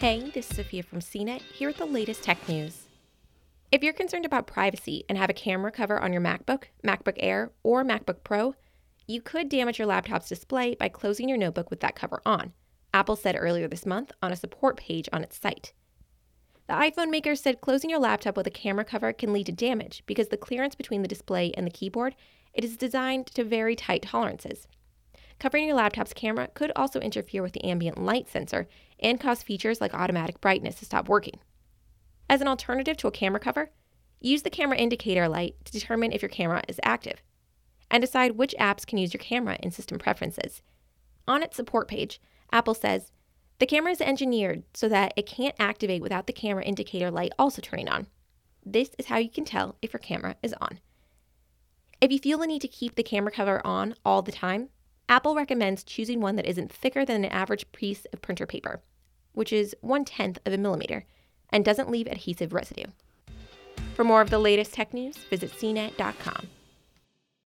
Hey, this is Sophia from CNET here with the latest tech news. If you're concerned about privacy and have a camera cover on your MacBook, MacBook Air, or MacBook Pro, you could damage your laptop's display by closing your notebook with that cover on, Apple said earlier this month on a support page on its site. The iPhone maker said closing your laptop with a camera cover can lead to damage because the clearance between the display and the keyboard it is designed to very tight tolerances. Covering your laptop's camera could also interfere with the ambient light sensor and cause features like automatic brightness to stop working. As an alternative to a camera cover, use the camera indicator light to determine if your camera is active, and decide which apps can use your camera in system preferences. On its support page, Apple says, the camera is engineered so that it can't activate without the camera indicator light also turning on. This is how you can tell if your camera is on. If you feel the need to keep the camera cover on all the time, Apple recommends choosing one that isn't thicker than an average piece of printer paper, which is one tenth of a millimeter, and doesn't leave adhesive residue. For more of the latest tech news, visit cnet.com.